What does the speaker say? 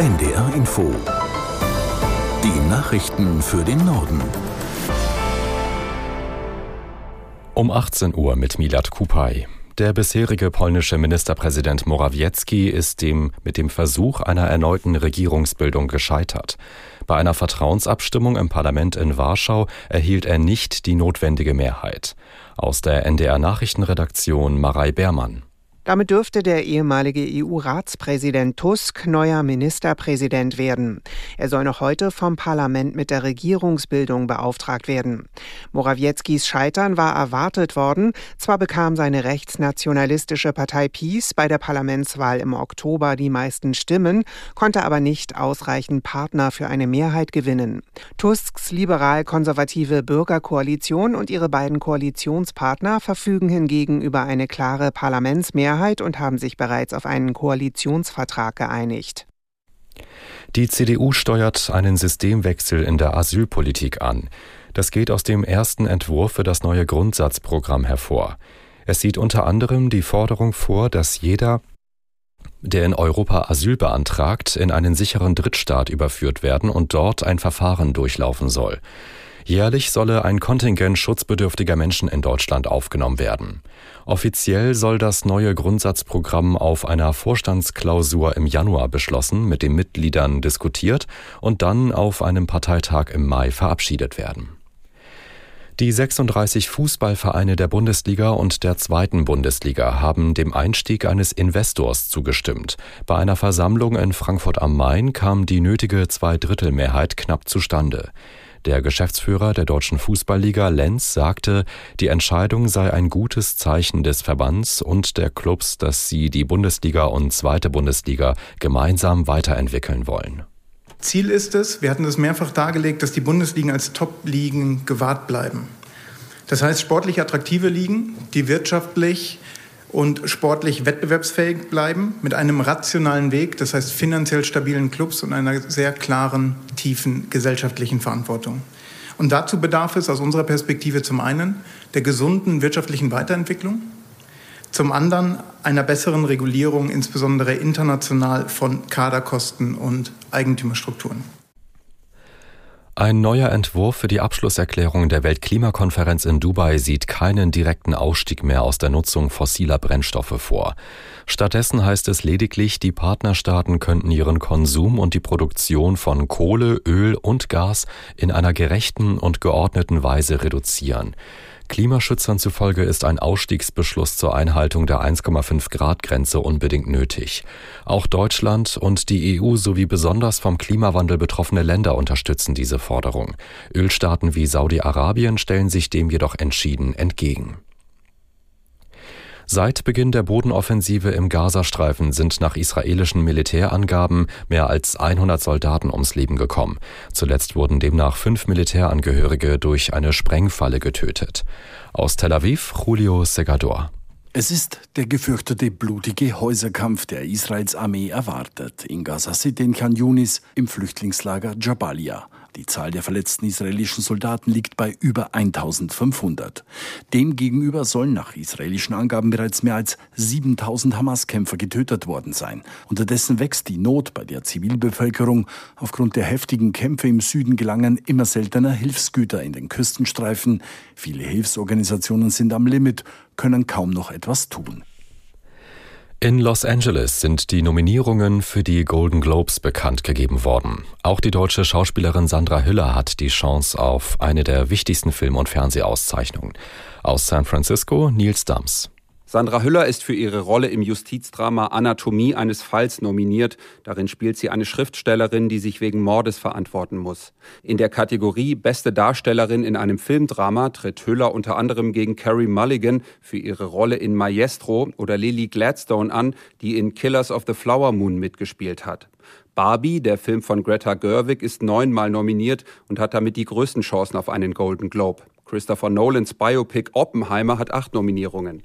NDR Info. Die Nachrichten für den Norden. Um 18 Uhr mit Milat Kupay. Der bisherige polnische Ministerpräsident Morawiecki ist dem, mit dem Versuch einer erneuten Regierungsbildung gescheitert. Bei einer Vertrauensabstimmung im Parlament in Warschau erhielt er nicht die notwendige Mehrheit. Aus der NDR Nachrichtenredaktion Marei Beermann. Damit dürfte der ehemalige EU-Ratspräsident Tusk neuer Ministerpräsident werden. Er soll noch heute vom Parlament mit der Regierungsbildung beauftragt werden. Morawieckis Scheitern war erwartet worden. Zwar bekam seine rechtsnationalistische Partei PiS bei der Parlamentswahl im Oktober die meisten Stimmen, konnte aber nicht ausreichend Partner für eine Mehrheit gewinnen. Tusks liberal-konservative Bürgerkoalition und ihre beiden Koalitionspartner verfügen hingegen über eine klare Parlamentsmehrheit Mehrheit und haben sich bereits auf einen Koalitionsvertrag geeinigt. Die CDU steuert einen Systemwechsel in der Asylpolitik an. Das geht aus dem ersten Entwurf für das neue Grundsatzprogramm hervor. Es sieht unter anderem die Forderung vor, dass jeder, der in Europa Asyl beantragt, in einen sicheren Drittstaat überführt werden und dort ein Verfahren durchlaufen soll. Jährlich solle ein Kontingent schutzbedürftiger Menschen in Deutschland aufgenommen werden. Offiziell soll das neue Grundsatzprogramm auf einer Vorstandsklausur im Januar beschlossen, mit den Mitgliedern diskutiert und dann auf einem Parteitag im Mai verabschiedet werden. Die 36 Fußballvereine der Bundesliga und der zweiten Bundesliga haben dem Einstieg eines Investors zugestimmt. Bei einer Versammlung in Frankfurt am Main kam die nötige Zweidrittelmehrheit knapp zustande. Der Geschäftsführer der Deutschen Fußballliga Lenz sagte, die Entscheidung sei ein gutes Zeichen des Verbands und der Clubs, dass sie die Bundesliga und zweite Bundesliga gemeinsam weiterentwickeln wollen. Ziel ist es, wir hatten es mehrfach dargelegt, dass die Bundesligen als Top-Ligen gewahrt bleiben. Das heißt, sportlich attraktive Ligen, die wirtschaftlich und sportlich wettbewerbsfähig bleiben mit einem rationalen Weg, das heißt finanziell stabilen Clubs und einer sehr klaren, tiefen gesellschaftlichen Verantwortung. Und dazu bedarf es aus unserer Perspektive zum einen der gesunden wirtschaftlichen Weiterentwicklung, zum anderen einer besseren Regulierung, insbesondere international von Kaderkosten und Eigentümerstrukturen. Ein neuer Entwurf für die Abschlusserklärung der Weltklimakonferenz in Dubai sieht keinen direkten Ausstieg mehr aus der Nutzung fossiler Brennstoffe vor. Stattdessen heißt es lediglich, die Partnerstaaten könnten ihren Konsum und die Produktion von Kohle, Öl und Gas in einer gerechten und geordneten Weise reduzieren. Klimaschützern zufolge ist ein Ausstiegsbeschluss zur Einhaltung der 1,5 Grad Grenze unbedingt nötig. Auch Deutschland und die EU sowie besonders vom Klimawandel betroffene Länder unterstützen diese Forderung. Ölstaaten wie Saudi-Arabien stellen sich dem jedoch entschieden entgegen. Seit Beginn der Bodenoffensive im Gazastreifen sind nach israelischen Militärangaben mehr als 100 Soldaten ums Leben gekommen. Zuletzt wurden demnach fünf Militärangehörige durch eine Sprengfalle getötet. Aus Tel Aviv, Julio Segador. Es ist der gefürchtete blutige Häuserkampf, der Israels Armee erwartet. In Gaza City in Khan Yunis im Flüchtlingslager Jabalia. Die Zahl der verletzten israelischen Soldaten liegt bei über 1500. Demgegenüber sollen nach israelischen Angaben bereits mehr als 7000 Hamas-Kämpfer getötet worden sein. Unterdessen wächst die Not bei der Zivilbevölkerung. Aufgrund der heftigen Kämpfe im Süden gelangen immer seltener Hilfsgüter in den Küstenstreifen. Viele Hilfsorganisationen sind am Limit, können kaum noch etwas tun. In Los Angeles sind die Nominierungen für die Golden Globes bekannt gegeben worden. Auch die deutsche Schauspielerin Sandra Hüller hat die Chance auf eine der wichtigsten Film- und Fernsehauszeichnungen. Aus San Francisco Nils Dams. Sandra Hüller ist für ihre Rolle im Justizdrama Anatomie eines Falls nominiert. Darin spielt sie eine Schriftstellerin, die sich wegen Mordes verantworten muss. In der Kategorie Beste Darstellerin in einem Filmdrama tritt Hüller unter anderem gegen Carrie Mulligan für ihre Rolle in Maestro oder Lily Gladstone an, die in Killers of the Flower Moon mitgespielt hat. Barbie, der Film von Greta Gerwig, ist neunmal nominiert und hat damit die größten Chancen auf einen Golden Globe. Christopher Nolans Biopic Oppenheimer hat acht Nominierungen.